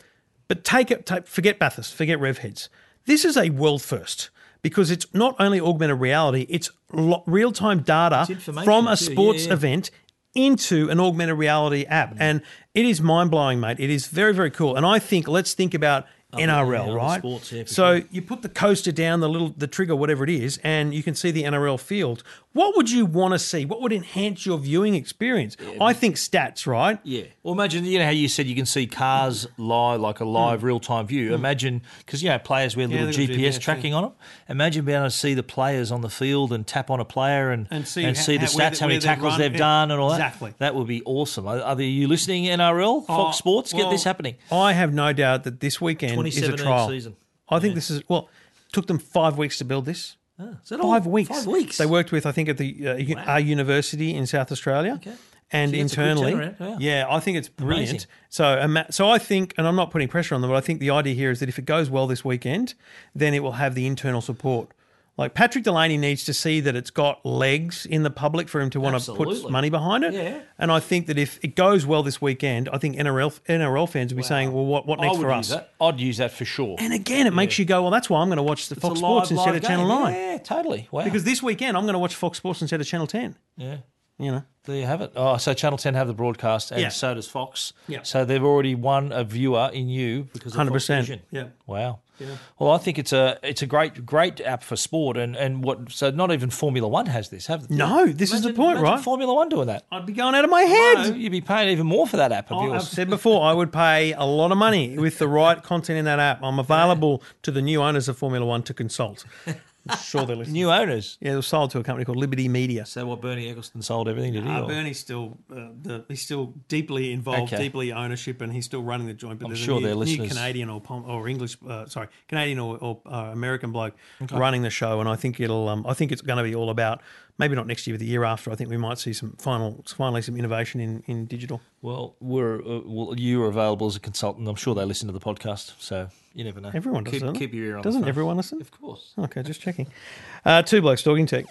But take it, take, forget Bathurst, forget Rev Heads. This is a world first because it's not only augmented reality, it's lo- real time data from a too, yeah, sports yeah. event into an augmented reality app. Mm. And it is mind blowing, mate. It is very, very cool. And I think, let's think about oh, NRL, other right? sports, so sure. you put the coaster down, the little the trigger, whatever it is, and you can see the NRL field. What would you want to see? What would enhance your viewing experience? I think stats, right? Yeah. Well, imagine you know how you said you can see cars live, like a live real time view. Imagine because you know players with Hmm. Yeah, little GPS GPS, tracking on them. Imagine being able to see the players on the field and tap on a player and And see and see the how- where stats, they- how many they've tackles they've Yeah, done, and all that. exactly. That would be awesome. Are, are you listening, NRL, Fox Oh, Sports? Get well, this happening. I have no doubt that this weekend is a 2017 trial. season. I think this is well. Took them five weeks to build this. Is that all? Five weeks. Five weeks. They worked with, I think, at the uh, u- our university in South Australia, and See, that's a good internally. yeah. I think it's brilliant. Amazing. So, so I think, and I'm not putting pressure on them, but I think the idea here is that if it goes well this weekend, then it will have the internal support. Like Patrick Delany needs to see that it's got legs in the public for him to want to put money behind it. Yeah. And I think that if it goes well this weekend, I think NRL NRL fans will be saying, "Well, what what next for use us?" that. I'd use that for sure. And again, it makes you go, "Well, that's why I'm going to watch the It's Fox a Sports live- instead live of Channel game. Nine." Yeah, totally. Wow. Because this weekend I'm going to watch Fox Sports instead of Channel 10. yeah. You know, There you have it. Oh, so Channel 10 have the broadcast, and Yeah. so does Fox. Yeah. So they've already won a viewer in you because of hundred Fox percent. Vision. Yeah. Wow. Well, I think it's a it's a great great app for sport, and and what so not even Formula One has this, have they? No, this is the point, right? Formula One doing that. I'd be going out of my head. No, you'd be paying even more for that app of I- I've said before, I would pay a lot of money with the right content in that app. I'm available to the new owners of Formula One to consult. I'm sure they're listening. New owners. Yeah, it was sold to a company called Liberty Media. So what? Bernie Ecclestone sold everything, did he? Uh, or- Bernie's still uh, the, he's still deeply involved, Okay. deeply ownership, and he's still running the joint. But I'm there's sure a new, their new listeners- Canadian or Pom- or English, uh, sorry, Canadian or, or uh, American bloke running the show, and I think it'll. Um, I think it's going to be all about maybe not next year, but the year after. I think we might see some final, finally some innovation in in digital. Well, we're uh, well, you are available as a consultant. I'm sure they listen to the podcast, so you never know. Everyone does, keep, doesn't keep your ear on. Doesn't the everyone listen? Of course. Okay, just checking. Uh, two blokes talking tech.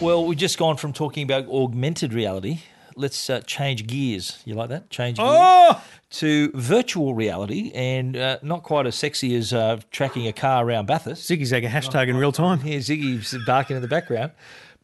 Well, we've just gone from talking about augmented reality. Let's uh, change gears. You like that? Change gears Oh, to virtual reality, and uh, not quite as sexy as uh, tracking a car around Bathurst. Ziggy Zag a hashtag in real time. Here, Ziggy's barking in the background.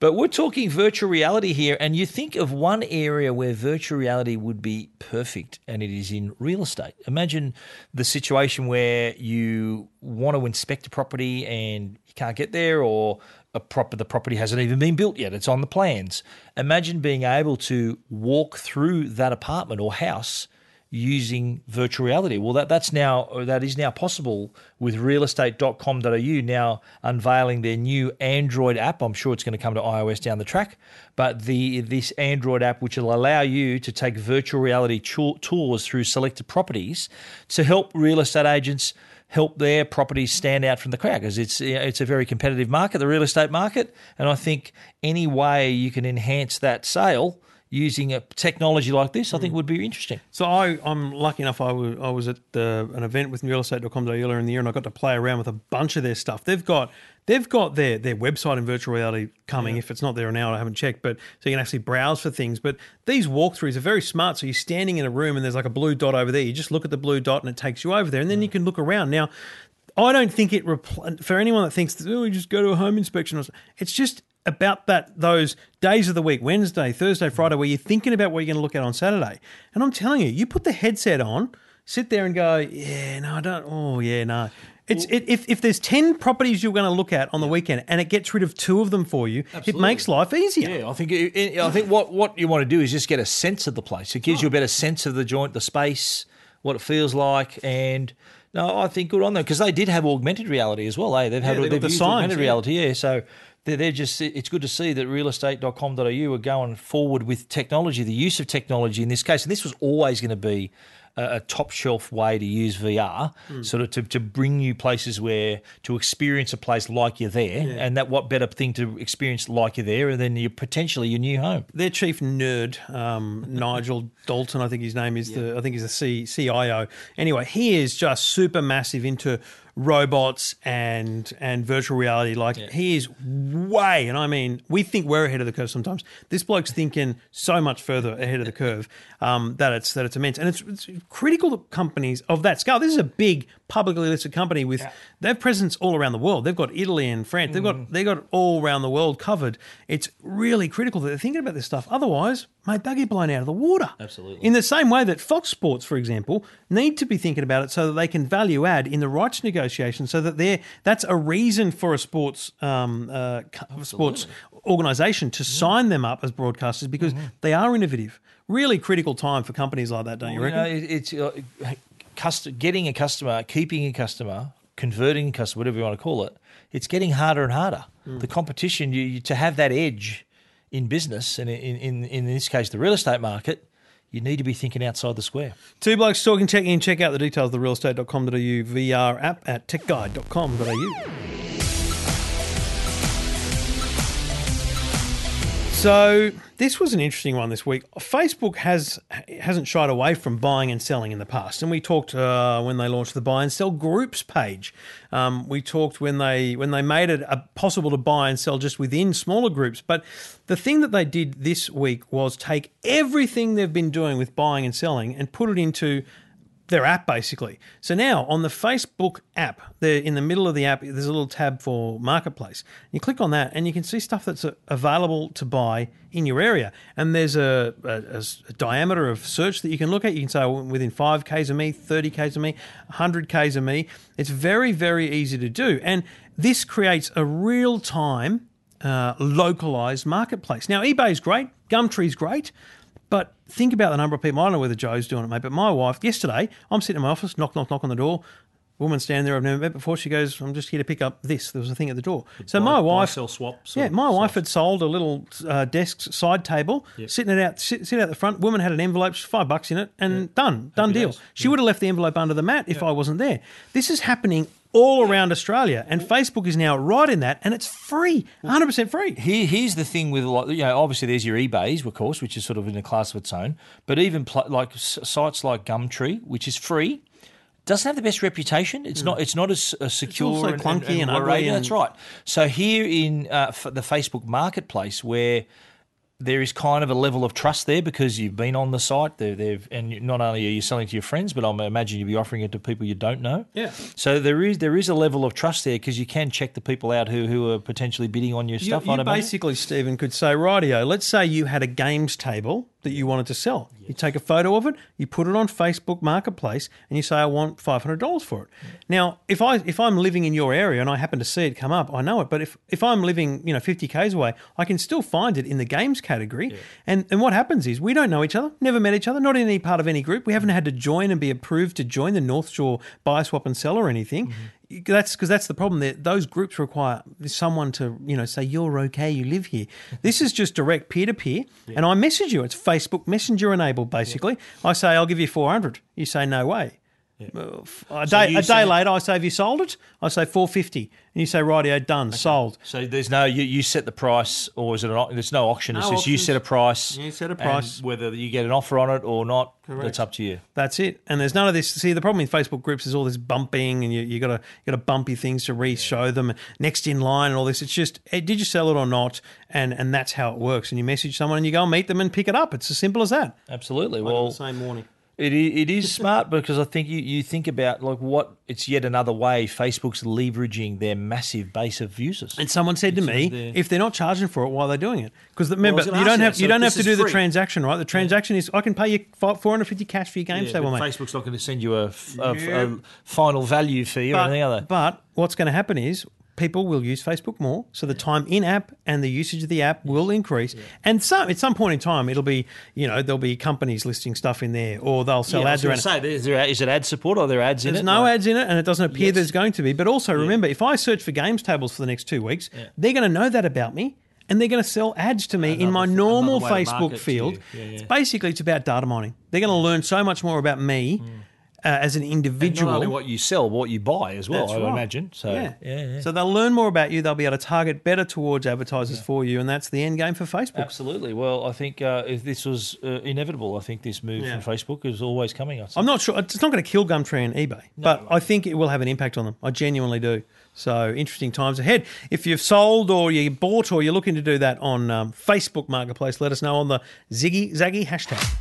But we're talking virtual reality here, and you think of one area where virtual reality would be perfect, and it is in real estate. Imagine the situation where you want to inspect a property and you can't get there, or a prop- the property hasn't even been built yet, it's on the plans. Imagine being able to walk through that apartment or house using virtual reality. Well, that that's now that is now possible with realestate.com.au now unveiling their new Android app. I'm sure it's going to come to iOS down the track, but the this Android app which will allow you to take virtual reality tours through selected properties to help real estate agents help their properties stand out from the crowd because it's it's a very competitive market, the real estate market, and I think any way you can enhance that sale using a technology like this, I think hmm. would be interesting. So I, I'm lucky enough. I was at the, an event with realestate.com earlier in the year, and I got to play around with a bunch of their stuff. They've got they've got their their website in virtual reality coming. If it's not there now, I haven't checked. But so you can actually browse for things. But these walkthroughs are very smart. So you're standing in a room, and there's like a blue dot over there. You just look at the blue dot, and it takes you over there, and then you hmm. can look around. Now, I don't think it repl- for anyone that thinks oh, we just go to a home inspection. Or. It's just about that those days of the week, Wednesday, Thursday, Friday, where you're thinking about what you're going to look at on Saturday. And I'm telling you, you put the headset on, sit there and go, yeah, no, I don't. Oh, yeah, no. It's it, if if there's ten properties you're going to look at on the weekend and it gets rid of two of them for you, it makes life easier. Yeah, I think it, I think what, what you want to do is just get a sense of the place. It gives you a better sense of the joint, the space, what it feels like, and no, I think good on them because they did have augmented reality as well. Eh? They've had Yeah, they got they've the signs, augmented yeah. reality, yeah. So they're, just it's good to see that realestate.com.au are going forward with technology, the use of technology in this case, and this was always going to be a, a top shelf way to use VR, Hmm. sort of to, to bring you places where to experience a place like you're there, and that what better thing to experience like you're there than you potentially your new home. Their chief nerd, um, Nigel Dalton, I think his name is the I think he's the C, CIO. Anyway, he is just super massive into robots and and virtual reality. Like he is way, and I mean, we think we're ahead of the curve sometimes. This bloke's thinking so much further ahead of the curve um, that it's that it's immense, and it's, it's critical that companies of that scale. This is a big publicly listed company with they have presence all around the world. They've got Italy and France. They've got they got all around the world covered. It's really critical that they're thinking about this stuff. Otherwise, mate, they'll get blown out of the water. Absolutely. In the same way that Fox Sports, for example, need to be thinking about it so that they can value add in the rights negotiation, so that they're that's a reason for a sports um, uh, sports organisation to sign them up as broadcasters because they are innovative. Really critical time for companies like that, don't you You reckon? know, it- it's uh, getting a customer, keeping a customer, converting a customer, whatever you want to call it. It's getting harder and harder. Mm. The competition, you, you to have that edge in business, and in, in in this case, the real estate market, you need to be thinking outside the square. Two blokes talking tech in. Check out the details of the realestate.com.au VR app at techguide.com.au. So this was an interesting one this week. Facebook has hasn't shied away from buying and selling in the past, and we talked uh, when they launched the buy and sell groups page. Um, we talked when they when they made it uh, possible to buy and sell just within smaller groups. But the thing that they did this week was take everything they've been doing with buying and selling and put it into their app basically. So now on the Facebook app, there in the middle of the app, there's a little tab for marketplace. You click on that, and you can see stuff that's uh, available to buy in your area. And there's a diameter of search that you can look at. You can say "Oh, within five k's of me, thirty k's of me, hundred k's of me. It's very very easy to do, and this creates a real time uh, localized marketplace. Now eBay is great, Gumtree's great. But think about the number of people. I don't know whether Joe's doing it, mate. But my wife, yesterday, I'm sitting in my office, knock, knock, knock on the door. Woman standing there I've never met before. She goes, "I'm just here to pick up this." There was a thing at the door. So my buy, wife, sell, swap sort yeah, my wife had sold a little uh, desk side table, sitting it out, sit, sit out the front. Woman had an envelope, five bucks in it, and done, done deal. days. She would have left the envelope under the mat if I wasn't there. This is happening all around Australia, and Facebook is now right in that, and it's free, 100 percent free. Here, here's the thing with a lot. You know, obviously there's your eBay's, of course, which is sort of in a class of its own. But even pl- like s- sites like Gumtree, which is free, doesn't have the best reputation. It's not. It's not as uh, secure also and clunky and worried. ugly That's right. So here in uh, f- the Facebook Marketplace, where there is kind of a level of trust there because you've been on the site. They're, they've and not only are you selling to your friends, but I imagine you'll be offering it to people you don't know. Yeah. So there is there is a level of trust there because you can check the people out who who are potentially bidding on your stuff. you imagine. basically, Stephen, could say, rightio, let's say you had a games table that you wanted to sell. You take a photo of it, you put it on Facebook Marketplace, and you say, I want five hundred dollars for it. Mm. Now, if I if I'm living in your area and I happen to see it come up, I know it. But if, if I'm living, you know, fifty Ks away, I can still find it in the games category. And and what happens is we don't know each other, never met each other, not in any part of any group. We haven't mm. had to join and be approved to join the North Shore buy, swap, and sell or anything. Mm-hmm. That's because that's the problem. That those groups require someone to you know say you're okay, you live here. This is just direct peer to peer, and I message you. It's Facebook Messenger enabled. Basically, I say I'll give you four hundred. You say no way. F- A day, you a day later, I say, "Have you sold it?" I say four fifty, and you say, "Rightio, done, sold." So there's no you, you set the price, or is it an there's no auction? It's just you set a price. You set a price. whether you get an offer on it or not, that's up to you. That's it. And there's none of this. See, the problem with Facebook groups is all this bumping, and you you got to you got to bump your things to re-show them next in line and all this. It's just, eh, did you sell it or not? And and that's how it works. And you message someone, and you go and meet them and pick it up. It's as simple as that. Absolutely. Well, same morning. It is, it is smart because I think you, you think about like what it's yet another way Facebook's leveraging their massive base of users. And someone said to me, there. if they're not charging for it, why are they doing it? Because remember, was you don't you have you So don't have to do the transaction, right? The transaction is I can pay you four hundred fifty cash for your game Yeah, table, mate. Facebook's not going to send you a, f- a f- a Yep. final value fee or anything other. but what's going to happen is people will use Facebook more, so the time in app and the usage of the app will increase. And some at some point in time, it'll be you know there'll be companies listing stuff in there, or they'll sell Yeah, ads around. say, is, there, is it ad support or are there ads in it? There's no Like- ads in it, and it doesn't appear Yes. there's going to be. But also remember, if I search for games tables for the next two weeks, they're going to know that about me, and they're going to sell ads to me in my normal another Facebook field. Yeah, yeah. It's basically it's about data mining. They're going to learn so much more about me mm. Uh, as an And individual. not only what you sell, but what you buy as well. That's I right. imagine. So yeah. yeah, yeah. So they'll learn more about you. They'll be able to target better towards advertisers for you, and that's the end game for Facebook. Absolutely. Well, I think uh, if this was uh, inevitable. I think this move from Facebook is always coming. I'm not sure. It's not going to kill Gumtree and eBay, but I think it will have an impact on them. I genuinely do. So interesting times ahead. If you've sold or you bought or you're looking to do that on um, Facebook Marketplace, let us know on the Ziggy Zaggy hashtag.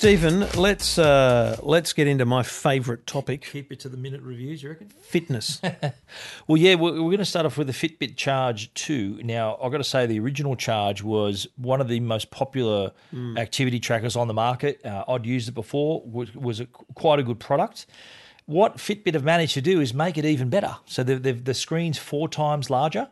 Stephen, let's uh, let's get into my favourite topic: Keep it to the minute reviews, you reckon? fitness. Well, yeah, we're, we're going to start off with the Fitbit Charge 2. Now, I've got to say, the original Charge was one of the most popular activity trackers on the market. Uh, I'd used it before, was, was a, quite a good product. What Fitbit have managed to do is make it even better. So the, the, the screen's four times larger.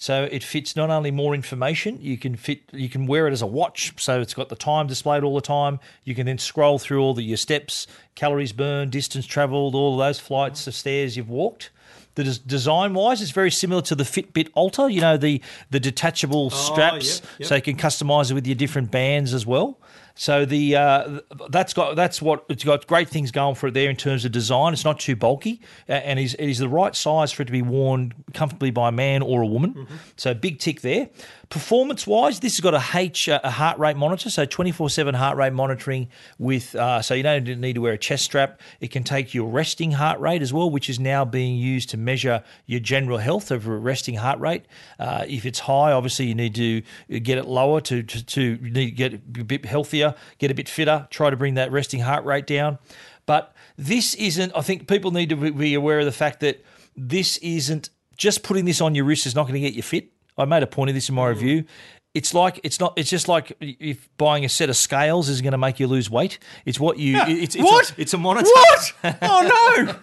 So it fits not only more information, you can fit you can wear it as a watch, so it's got the time displayed all the time. You can then scroll through all the your steps, calories burned, distance travelled, all of those flights of stairs you've walked. The des- design wise, it's very similar to the Fitbit Alta. You know the the detachable oh, straps, yep, yep. so you can customize it with your different bands as well. So the uh, that's got that's what it's got great things going for it there in terms of design. It's not too bulky, and is it is the right size for it to be worn comfortably by a man or a woman. Mm-hmm. So big tick there. Performance wise, this has got a H uh, a heart rate monitor, so twenty four seven heart rate monitoring with uh, so you don't need to wear a chest strap. It can take your resting heart rate as well, which is now being used to measure your general health of a resting heart rate. Uh, if it's high, obviously you need to get it lower to to, to you need to get a bit healthier, get a bit fitter, try to bring that resting heart rate down. But this isn't. I think people need to be- aware of the fact that this isn't just putting this on your wrist is not going to get you fit. I made a point of this in my mm. review. It's like it's not. It's just like if buying a set of scales is going to make you lose weight. It's what you. It's, it's What? A, it's a monitor. what? Oh no!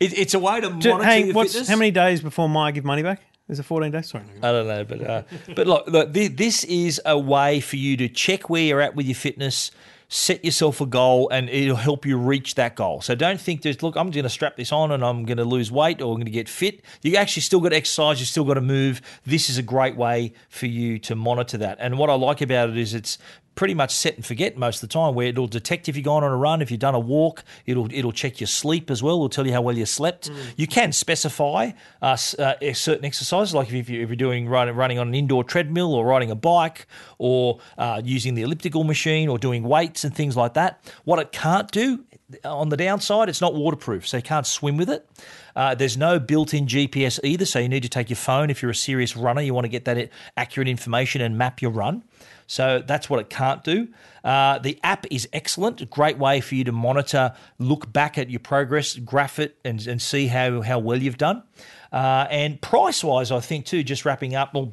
It, it's a way to monitor Hang, your what's fitness. how many days before my give money back? Is it 14 days? Sorry. I don't know, but uh, but look, look, thi- this is a way for you to check where you're at with your fitness, set yourself a goal, and it'll help you reach that goal. So don't think there's look, I'm going to strap this on and I'm going to lose weight or I'm going to get fit. You actually still got to exercise, you still got to move. This is a great way for you to monitor that. And what I like about it is it's pretty much set and forget most of the time where it'll detect if you've gone on a run if you've done a walk it'll it'll check your sleep as well it'll tell you how well you slept you can specify uh, uh, certain exercises like if, you, if you're doing run, running on an indoor treadmill or riding a bike or uh, using the elliptical machine or doing weights and things like that what it can't do on the downside it's not waterproof so you can't swim with it uh, there's no built-in GPS either, so you need to take your phone if you're a serious runner. You want to get that accurate information and map your run. So that's what it can't do. Uh, the app is excellent, a great way for you to monitor, look back at your progress, graph it, and, and see how, how well you've done. Uh, and price wise, I think too, just wrapping up, well,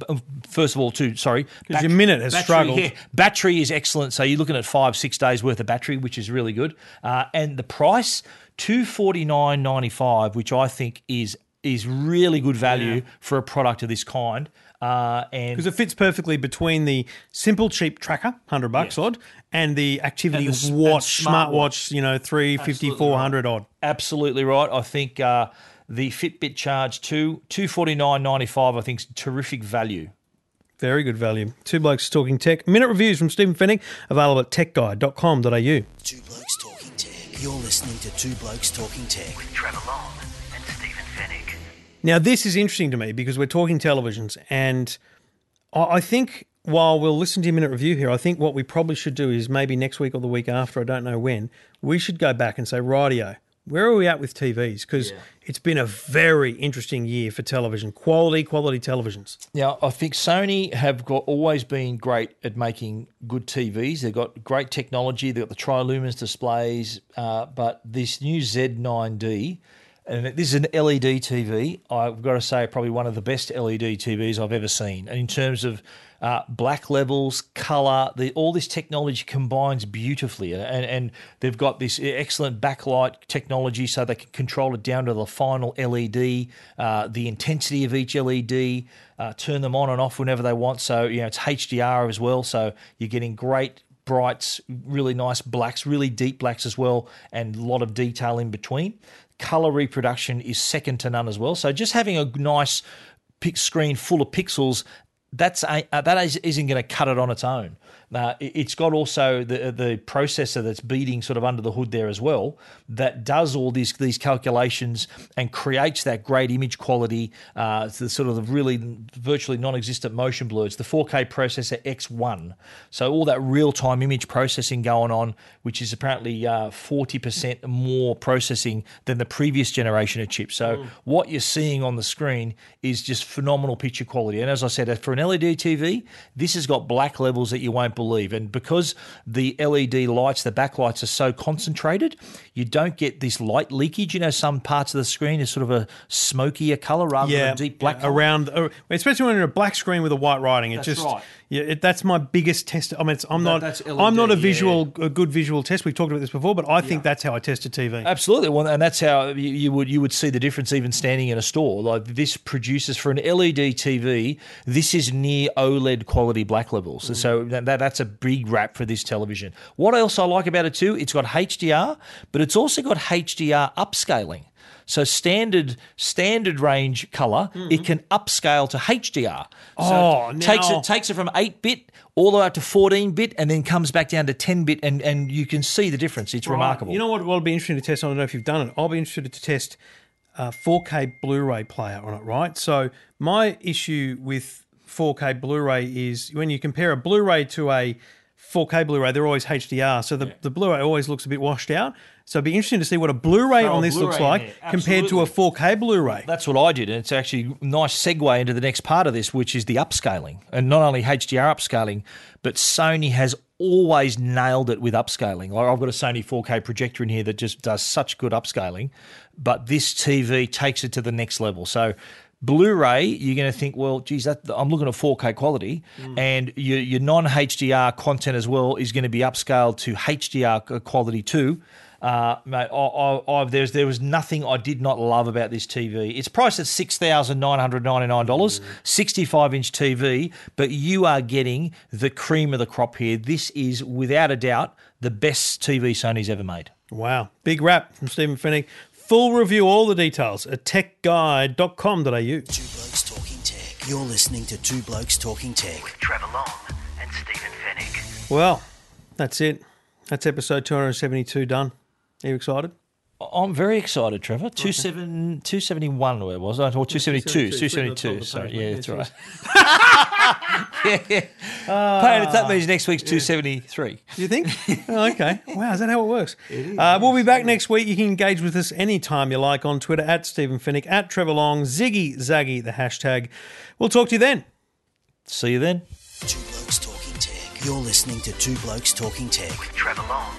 first of all, too, sorry. your minute has battery, struggled. yeah, battery is excellent. So you're looking at five, six days worth of battery, which is really good. Uh, and the price, two forty nine ninety five, which I think is is really good value for a product of this kind. Uh, and Because it fits perfectly between the simple cheap tracker, 100 bucks Yes. odd, and the activity And the watch, and smartwatch. smartwatch, you know, 350, Absolutely 400 odd. absolutely right. I think uh, the Fitbit Charge two two forty nine ninety five. I think is terrific value. Very good value. Two Blokes Talking Tech. Minute reviews from Stephen Fenech, available at techguide.com.au. Two Blokes Talking Tech. You're listening to Two Blokes Talking Tech. with Trevor Long and Stephen Fenech. Now, this is interesting to me because we're talking televisions, and I think while we'll listen to your minute review here, I think what we probably should do is maybe next week or the week after, I don't know when, we should go back and say, rightio, where are we at with TVs? Because it's been a very interesting year for television, quality, quality televisions. Now, I think Sony have got always been great at making good TVs. They've got great technology. They've got the Triluminos displays, uh, but this new Z9D, and this is an LED TV. I've got to say, probably one of the best LED TVs I've ever seen. And in terms of uh, black levels, color, the, all this technology combines beautifully, and and they've got this excellent backlight technology, so they can control it down to the final LED, uh, the intensity of each LED, uh, turn them on and off whenever they want. So you know it's HDR as well, so you're getting great brights, really nice blacks, really deep blacks as well, and a lot of detail in between. Color reproduction is second to none as well. So just having a nice screen full of pixels that's a, uh, that is, isn't going to cut it on its own. Uh, it- it's got also the the processor that's beating sort of under the hood there as well that does all these these calculations and creates that great image quality. Uh, it's the sort of the really virtually non-existent motion blur. It's the 4K processor X1, so all that real time image processing going on, which is apparently uh, forty percent more processing than the previous generation of chips. So what you're seeing on the screen is just phenomenal picture quality. And as I said, for an LED TV, this has got black levels that you won't believe. And because the LED lights, the backlights are so concentrated, you don't get this light leakage. You know, some parts of the screen is sort of a smokier color rather than a deep black. colour. around, uh, especially when you're in a black screen with a white writing. It That's just right. yeah, it, that's my biggest test. I mean, it's, I'm That- not that's I'm not a LED, visual a good visual test. We've talked about this before, but I think that's how I test a TV. Absolutely, well, and that's how you, you would you would see the difference even standing in a store. Like this produces for an LED TV, this is near OLED quality black levels. So that, that- that's a big wrap for this television. What else I like about it too? It's got HDR, but it's also got HDR upscaling. So standard standard range color, mm-hmm. it can upscale to HDR. So Oh, it takes now- it takes it from eight bit all the way up to fourteen bit, and then comes back down to ten bit, and and you can see the difference. It's remarkable. You know what? What'll be interesting to test. I don't know if you've done it. I'll be interested to test a 4K Blu-ray player on it. Right. So my issue with 4K Blu-ray is when you compare a Blu-ray to a 4K Blu-ray, they're always HDR. So the, the Blu-ray always looks a bit washed out. So it'd be interesting to see what a Blu-ray Throw on this looks Blu-ray in like compared to a 4K Blu-ray. That's what I did, and it's actually a nice segue into the next part of this, which is the upscaling, and not only HDR upscaling, but Sony has always nailed it with upscaling. Like I've got a Sony 4K projector in here that just does such good upscaling, but this TV takes it to the next level. So. Blu-ray, you're going to think, well, geez, that, I'm looking at 4K quality, and your, your non-HDR content as well is going to be upscaled to HDR quality too. Uh, mate, I, I, I, there's there was nothing I did not love about this TV. It's priced at six thousand nine hundred ninety nine dollars, sixty five inch TV, but you are getting the cream of the crop here. This is without a doubt the best TV Sony's ever made. Wow. Big rap from Stephen Fenech. Full review, all the details at techguide.com.au. Two Blokes Talking Tech. You're listening to Two Blokes Talking Tech. with Trevor Long and Stephen Fenech. Well, that's it. That's episode 272 done. Are you excited? I'm very excited, Trevor. Two seven two seventy one, where was I? Or two seventy two? Two seventy two. Sorry, yeah, that's right. yeah, yeah. Paying, that means next week's two seventy three. Do you think? oh, okay. Wow, is that how it works? Uh, we'll be back next week. You can engage with us anytime you like on Twitter at Stephen Fenech, at Trevor Long, Ziggy Zaggy, the hashtag. We'll talk to you then. See you then. Two Blokes Talking Tech. You're listening to Two Blokes Talking Tech. Trevor Long